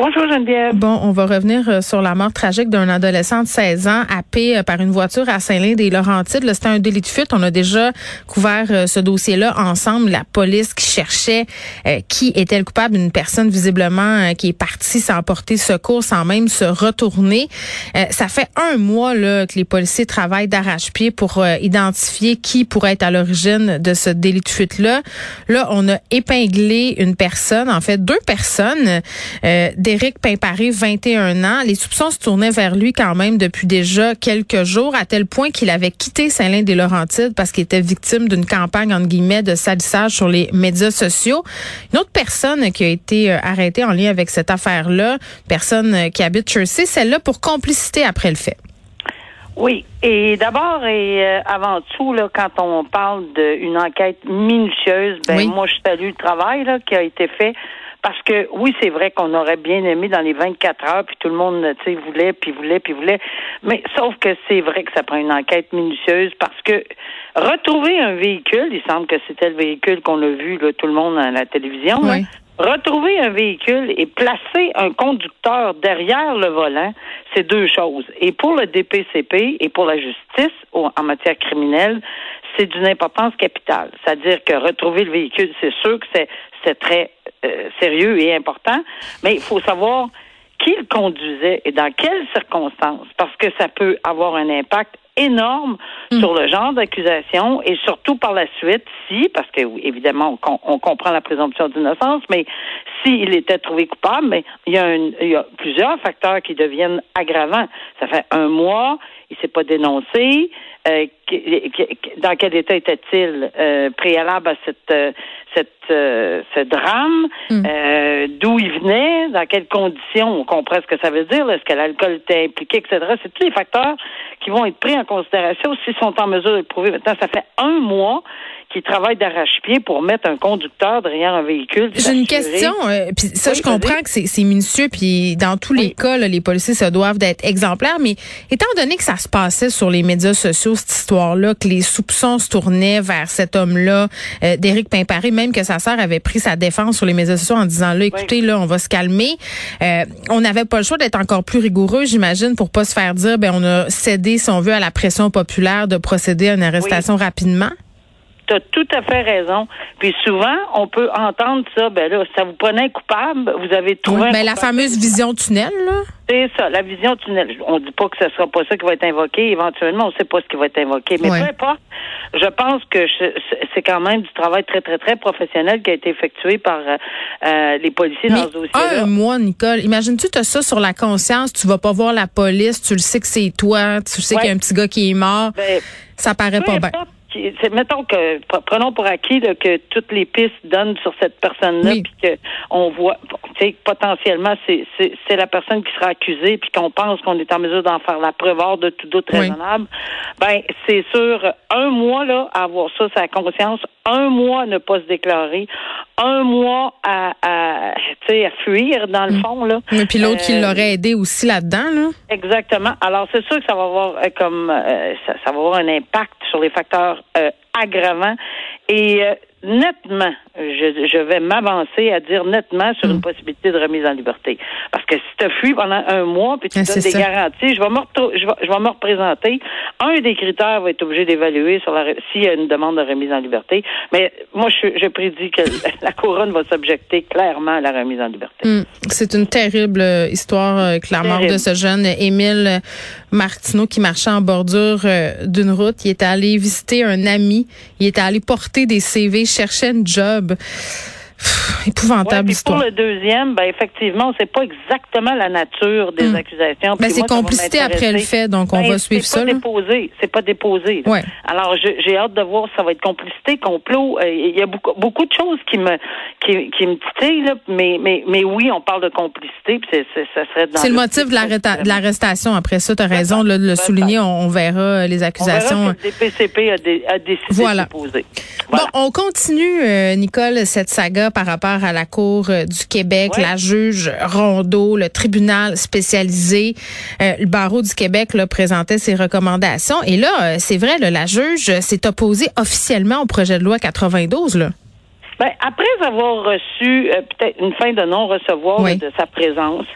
Bonjour Geneviève. Bon, on va revenir euh, sur la mort tragique d'un adolescent de 16 ans happé euh, par une voiture à Saint-Lin-des-Laurentides. C'était un délit de fuite. On a déjà couvert euh, ce dossier-là ensemble. La police qui cherchait qui était le coupable d'une personne visiblement qui est partie sans porter secours, sans même se retourner. Ça fait un mois là, que les policiers travaillent d'arrache-pied pour identifier qui pourrait être à l'origine de ce délit de fuite-là. Là, on a épinglé une personne, en fait deux personnes. Euh, D'Éric Pimparé, 21 ans. Les soupçons se tournaient vers lui quand même depuis déjà quelques jours, à tel point qu'il avait quitté Saint-Lin-des-Laurentides parce qu'il était victime d'une campagne, entre guillemets, de salissage sur les médias sociaux. Une autre personne qui a été euh, arrêtée en lien avec cette affaire-là, une personne euh, qui habite Jersey, celle-là pour complicité après le fait. Oui, et d'abord et euh, avant tout, là, quand on parle d'une enquête minutieuse, ben Oui. moi je salue le travail là, qui a été fait. Parce que oui, c'est vrai qu'on aurait bien aimé dans les 24 heures, puis tout le monde, tu sais, voulait, puis voulait, puis voulait. Mais sauf que c'est vrai que ça prend une enquête minutieuse parce que retrouver un véhicule, il semble que c'était le véhicule qu'on a vu, là, tout le monde à la télévision. là. Oui. Retrouver un véhicule et placer un conducteur derrière le volant, c'est deux choses. Et pour le DPCP et pour la justice en matière criminelle, c'est d'une importance capitale. C'est-à-dire que retrouver le véhicule, c'est sûr que c'est c'est très euh, sérieux et important, mais il faut savoir qui le conduisait et dans quelles circonstances, parce que ça peut avoir un impact énorme sur le genre d'accusation et surtout par la suite, si, parce que évidemment, on, com- on comprend la présomption d'innocence, mais s'il était trouvé coupable, mais il y, a un- il y a plusieurs facteurs qui deviennent aggravants. Ça fait un mois, il s'est pas dénoncé. Euh, dans quel état était-il euh, préalable à cette, euh, cette, euh, ce drame? Euh, D'où il venait? Dans quelles conditions? On comprend ce que ça veut dire. Est-ce que l'alcool était impliqué, etc.? C'est tous les facteurs qui vont être pris en considération s'ils sont en mesure de le prouver. Maintenant, ça fait un mois qu'ils travaillent d'arrache-pied pour mettre un conducteur derrière un véhicule. J'ai une question, euh, puis ça, Oui, je comprends que c'est minutieux, puis dans tous les cas, là, les policiers se doivent d'être exemplaires, mais étant donné que ça se passait sur les médias sociaux, cette histoire-là, que les soupçons se tournaient vers cet homme-là, euh, d'Éric Pimparé, même que sa sœur avait pris sa défense sur les médias sociaux en disant, là, écoutez, là, on va se calmer. Euh, on n'avait pas le choix d'être encore plus rigoureux, j'imagine, pour pas se faire dire, ben, on a cédé, si on veut, à la pression populaire de procéder à une arrestation rapidement. Tu as tout à fait raison. Puis souvent, on peut entendre ça, ben là, ça vous prenait un coupable, vous avez trouvé Oui, un ben, la fameuse vision tunnel, là. C'est ça, la vision tunnel. On dit pas que ce sera pas ça qui va être invoqué. Éventuellement, on sait pas ce qui va être invoqué. Mais Ouais. peu importe, je pense que c'est quand même du travail très, très, très professionnel qui a été effectué par euh, euh, les policiers dans Mais ce dossier-là. un mois, Nicole, imagine-tu, tu as ça sur la conscience, tu vas pas voir la police, tu le sais que c'est toi, tu sais Ouais. qu'il y a un petit gars qui est mort, Ben, ça paraît pas bien. Qui- c'est- mettons que pre- prenons pour acquis là, que toutes les pistes donnent sur cette personne-là, Oui. puis que on voit, tu sais, potentiellement c'est c'est c'est la personne qui sera accusée, puis qu'on pense qu'on est en mesure d'en faire la preuve hors de tout doute Oui. raisonnable. Ben c'est sûr, un mois là à avoir ça, sa conscience, un mois ne pas se déclarer, un mois à, à tu sais à fuir dans le fond là. Mais puis l'autre qui Euh, l'aurait aidé aussi là-dedans, là. Exactement. Alors, c'est sûr que ça va avoir euh, comme euh, ça, ça va avoir un impact sur les facteurs euh, aggravants. Et euh, nettement, je, je vais m'avancer à dire nettement sur Mm. une possibilité de remise en liberté. Parce que si tu as fui pendant un mois puis tu Ah, donnes des ça. garanties, je vais, me je, vais, je vais me représenter. Un des critères va être obligé d'évaluer sur la s'il y a une demande de remise en liberté. Mais moi, je, je prédis que la couronne va s'objecter clairement à la remise en liberté. Hum, C'est une terrible euh, histoire, euh, clairement, Terrible. de ce jeune Émile Martineau qui marchait en bordure euh, d'une route. Il est allé visiter un ami. Il est allé porter des CV, cherchait une job. Épouvantable Ouais, histoire. Pour le deuxième, ben effectivement, on sait pas exactement la nature des Hmm. accusations. Ben, c'est ça complicité après le fait, donc on Ben, va suivre c'est ça. pas là. déposé, c'est pas déposé. Ouais. Alors j'ai hâte de voir si ça va être complicité, complot. Euh, Il y a beaucoup, beaucoup de choses qui me qui, qui me titillent, là, mais mais mais oui, on parle de complicité, puis ça serait dans C'est le motif de l'arrestation. Après ça, tu as raison de le souligner. On, on verra euh, les On accusations. verra que le DPCP a, dé- a décidé Voilà. de déposer. Voilà. Bon, on continue, euh, Nicole, cette saga par rapport à la Cour euh, du Québec, Ouais. la juge Rondeau, le tribunal spécialisé, euh, le barreau du Québec là, présentait ses recommandations. Et là, euh, c'est vrai, là, la juge s'est opposée officiellement au projet de loi 92. Là. Ben, après avoir reçu euh, peut-être une fin de non-recevoir Oui. de sa présence,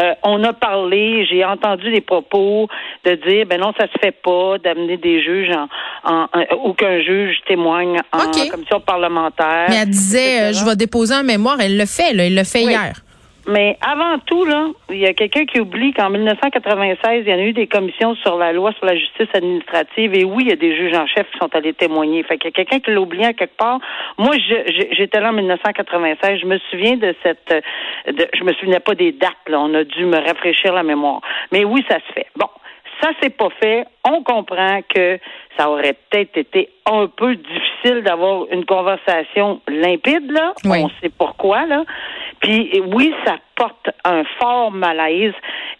euh, on a parlé, j'ai entendu des propos de dire, ben non, ça se fait pas d'amener des juges en, en, en- ou qu'un juge témoigne en commission parlementaire. Mais elle disait, euh, etc. je vais déposer un mémoire. Elle le fait, là, elle le fait Oui. hier. Mais avant tout, là, il y a quelqu'un qui oublie qu'en 1996, il y en a eu des commissions sur la loi sur la justice administrative. Et oui, il y a des juges en chef qui sont allés témoigner. Fait qu'il y a quelqu'un qui l'a oublié à quelque part. Moi, j'étais là en 1996. Je me souviens de cette... De, je me souvenais pas des dates. Là. On a dû me rafraîchir la mémoire. Mais oui, ça se fait. Bon. Ça, c'est pas fait. On comprend que ça aurait peut-être été un peu difficile d'avoir une conversation limpide, là. Oui. On sait pourquoi, là. Puis oui, ça porte un fort malaise.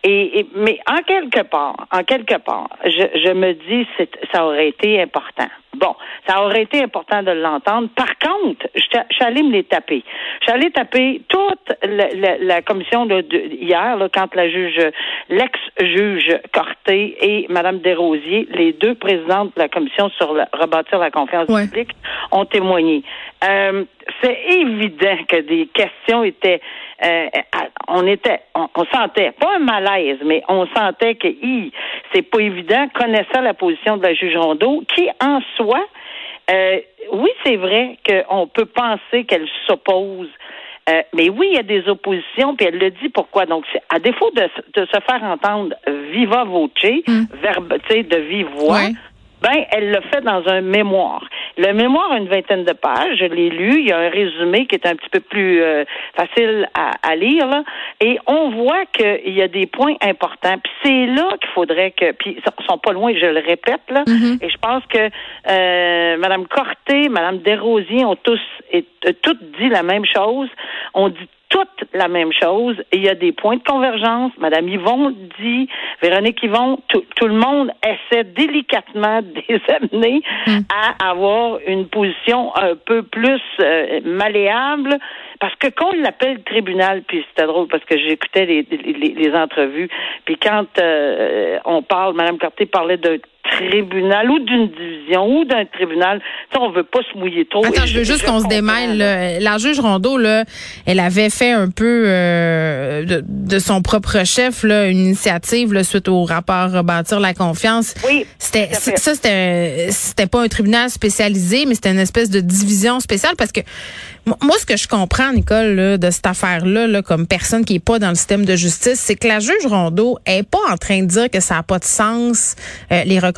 Et, mais en quelque part, en quelque part, je, je me dis c'est ça aurait été important. Bon, ça aurait été important de l'entendre. Par contre, je suis allée me les taper. Je suis allée taper toute la, la- la commission de, de- hier, là, quand la juge, l'ex-juge Corté et Mme Desrosiers, les deux présidentes de la commission sur la, rebâtir la confiance Ouais. publique, ont témoigné. Euh, c'est évident que des questions étaient, euh, on était, on, on sentait pas un malaise, mais on sentait que hi, c'est pas évident, connaissant la position de la juge Rondeau, qui en soi, euh, oui, c'est vrai qu'on peut penser qu'elle s'oppose. euh, mais oui, il y a des oppositions, puis elle le dit pourquoi. Donc, à défaut de, se faire entendre viva voce, verbe, tu sais, de vive voix. Ben, elle le fait dans un mémoire. Le mémoire a une vingtaine de pages. Je l'ai lu. Il y a un résumé qui est un petit peu plus euh, facile à, à lire. Là. Et on voit qu'il y a des points importants. Puis c'est là qu'il faudrait que... Puis ils sont pas loin, je le répète. Là. Et je pense que euh, Mme Corté, Mme Desrosiers ont tous et, euh, toutes dit la même chose. On dit toute la même chose. Il y a des points de convergence. Madame Yvon dit, Véronique Yvon, tout, tout le monde essaie délicatement de les amener à avoir une position un peu plus euh, malléable. Parce que quand on l'appelle tribunal, puis c'était drôle parce que j'écoutais les, les, les entrevues, puis quand euh, on parle, Madame Cartier parlait d'un tribunal ou d'une division ou d'un tribunal, sais, on veut pas se mouiller trop. Attends, je veux juste qu'on se démêle. là. La juge Rondeau, là, elle avait fait un peu euh, de, de son propre chef là, une initiative là, suite au rapport Rebâtir la confiance. Oui, C'était ça, c'était c'était pas un tribunal spécialisé, mais c'était une espèce de division spéciale parce que mo- moi, ce que je comprends, Nicole, là, de cette affaire-là, là, comme personne qui est pas dans le système de justice, c'est que la juge Rondeau est pas en train de dire que ça a pas de sens euh, les recommandations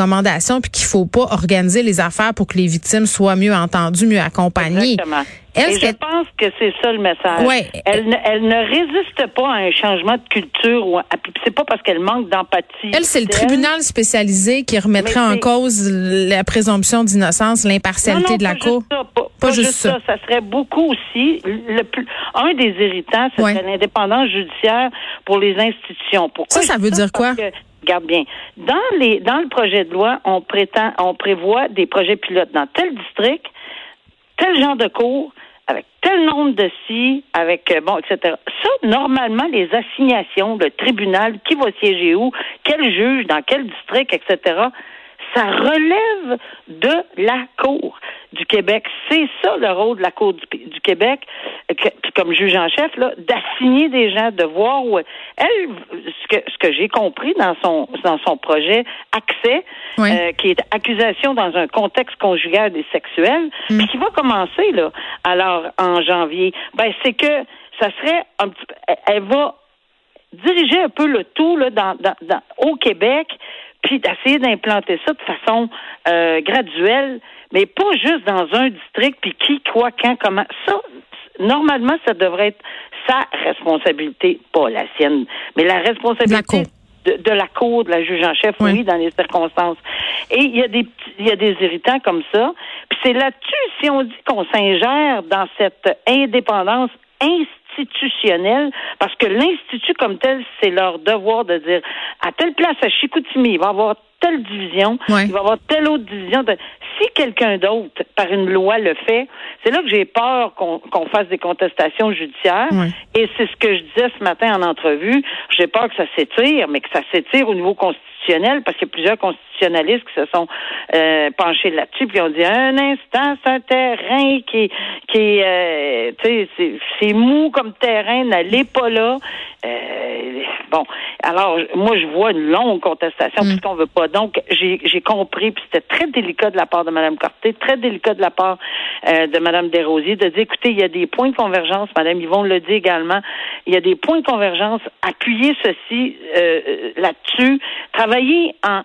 puis qu'il faut pas organiser les affaires pour que les victimes soient mieux entendues, mieux accompagnées. Exactement. Elle, Et je pense que c'est ça le message. Ouais. Elle, ne, elle ne résiste pas à un changement de culture ou c'est pas parce qu'elle manque d'empathie. Elle, c'est le tribunal spécialisé qui remettrait en cause la présomption d'innocence, l'impartialité de la pas cour. Juste ça, pas, pas juste ça. ça. serait beaucoup aussi. Le plus, un des irritants, c'est Ouais. l'indépendance judiciaire pour les institutions. Pourquoi Ça, ça veut dire quoi? Regarde bien. Dans les dans le projet de loi, on prétend on prévoit des projets pilotes dans tel district, tel genre de cours, avec tel nombre de si, avec euh, bon, etc. Ça, normalement, les assignations, le tribunal, qui va siéger où, quel juge, dans quel district, etc. Ça relève de la Cour du Québec. C'est ça le rôle de la Cour du, du Québec, euh, que- comme juge en chef, là, d'assigner des gens, de voir où elle, ce que, ce que j'ai compris dans son dans son projet accès, Oui. euh, qui est accusation dans un contexte conjugal et sexuel, puis qui va commencer là, alors en janvier. Ben c'est que ça serait un petit peu, elle- elle va diriger un peu le tout là, dans, dans, dans- au Québec, puis d'essayer d'implanter ça de façon euh, graduelle, mais pas juste dans un district, puis qui, quoi, quand, comment. Ça, normalement, ça devrait être sa responsabilité, pas la sienne, mais la responsabilité de, la cour, de la juge en chef, oui, dans les circonstances. Et il y a des il y a des irritants comme ça. Puis c'est là-dessus, si on dit qu'on s'ingère dans cette indépendance institutionnelle, parce que l'institut comme tel, c'est leur devoir de dire à telle place à Chicoutimi, il va y avoir telle division, il va y avoir telle autre division. Si quelqu'un d'autre, par une loi, le fait, c'est là que j'ai peur qu'on fasse des contestations judiciaires. Et c'est ce que je disais ce matin en entrevue. J'ai peur que ça s'étire, mais que ça s'étire au niveau constitutionnel, parce qu'il y a plusieurs constitutionnalistes qui se sont euh, penchés là-dessus, puis ont dit un instant, c'est un terrain qui, qui euh, tu sais, c'est mou comme terrain, n'allez pas là. Euh, bon, alors moi je vois une longue contestation mm. puisqu'on veut pas. Donc j'ai compris, puis c'était très délicat de la part de Mme Corté, très délicat de la part euh, de Mme Desrosiers de dire écoutez, il y a des points de convergence, Mme Yvon le dit également, il y a des points de convergence, appuyez ceci euh, là-dessus, travailler en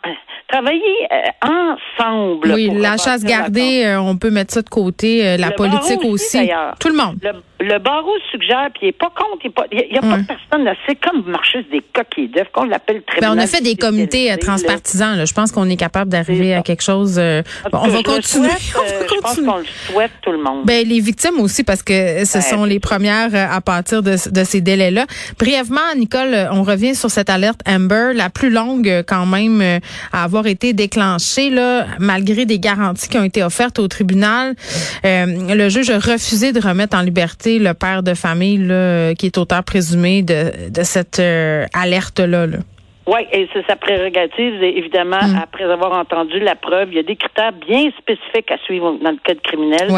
travailler ensemble. Oui, la chasse gardée, on peut mettre ça de côté, la politique aussi. Tout le monde. Le, barreau suggère, puis il n'est pas contre, il n'y a, pas de personne c'est comme marcher des coquilles d'œufs, qu'on l'appelle très bien. on a fait des comités euh, transpartisans. Je pense qu'on est capable d'arriver à quelque chose. Euh, on, va continuer. Je pense qu'on le souhaite tout le monde. Ben, les victimes aussi, parce que ce sont les premières euh, à partir de, ces délais-là. Brièvement, Nicole, on revient sur cette alerte Amber, la plus longue quand même à avoir été déclenchée, là, malgré des garanties qui ont été offertes au tribunal. le juge a refusé de remettre en liberté le père de famille là, qui est auteur présumé de cette euh, alerte-là. Là. Oui, et c'est sa prérogative, évidemment, mm. après avoir entendu la preuve. Il y a des critères bien spécifiques à suivre dans le code criminel.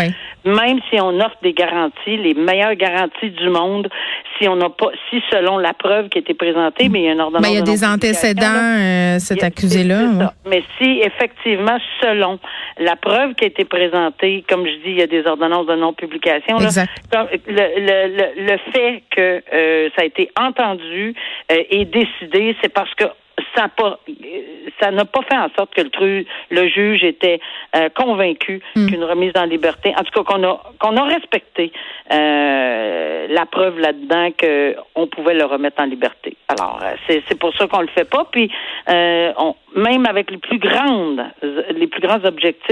Même si on offre des garanties, les meilleures garanties du monde, si on n'a pas, si selon la preuve qui a été présentée, mais il y a un ordonnance. Mais il y a des antécédents, euh, cet accusé-là. Mais si effectivement, selon la preuve qui a été présentée, comme je dis, il y a des ordonnances de non-publication. Le, le, le, fait que euh, ça a été entendu euh, et décidé, c'est parce que ça pas ça n'a pas fait en sorte que le, le juge était euh, convaincu hmm. qu'une remise en liberté, en tout cas qu'on a qu'on a respecté euh, la preuve là-dedans qu'on pouvait le remettre en liberté. Alors euh, c'est c'est pour ça qu'on le fait pas. Puis on, même avec les plus grandes les plus grands objectifs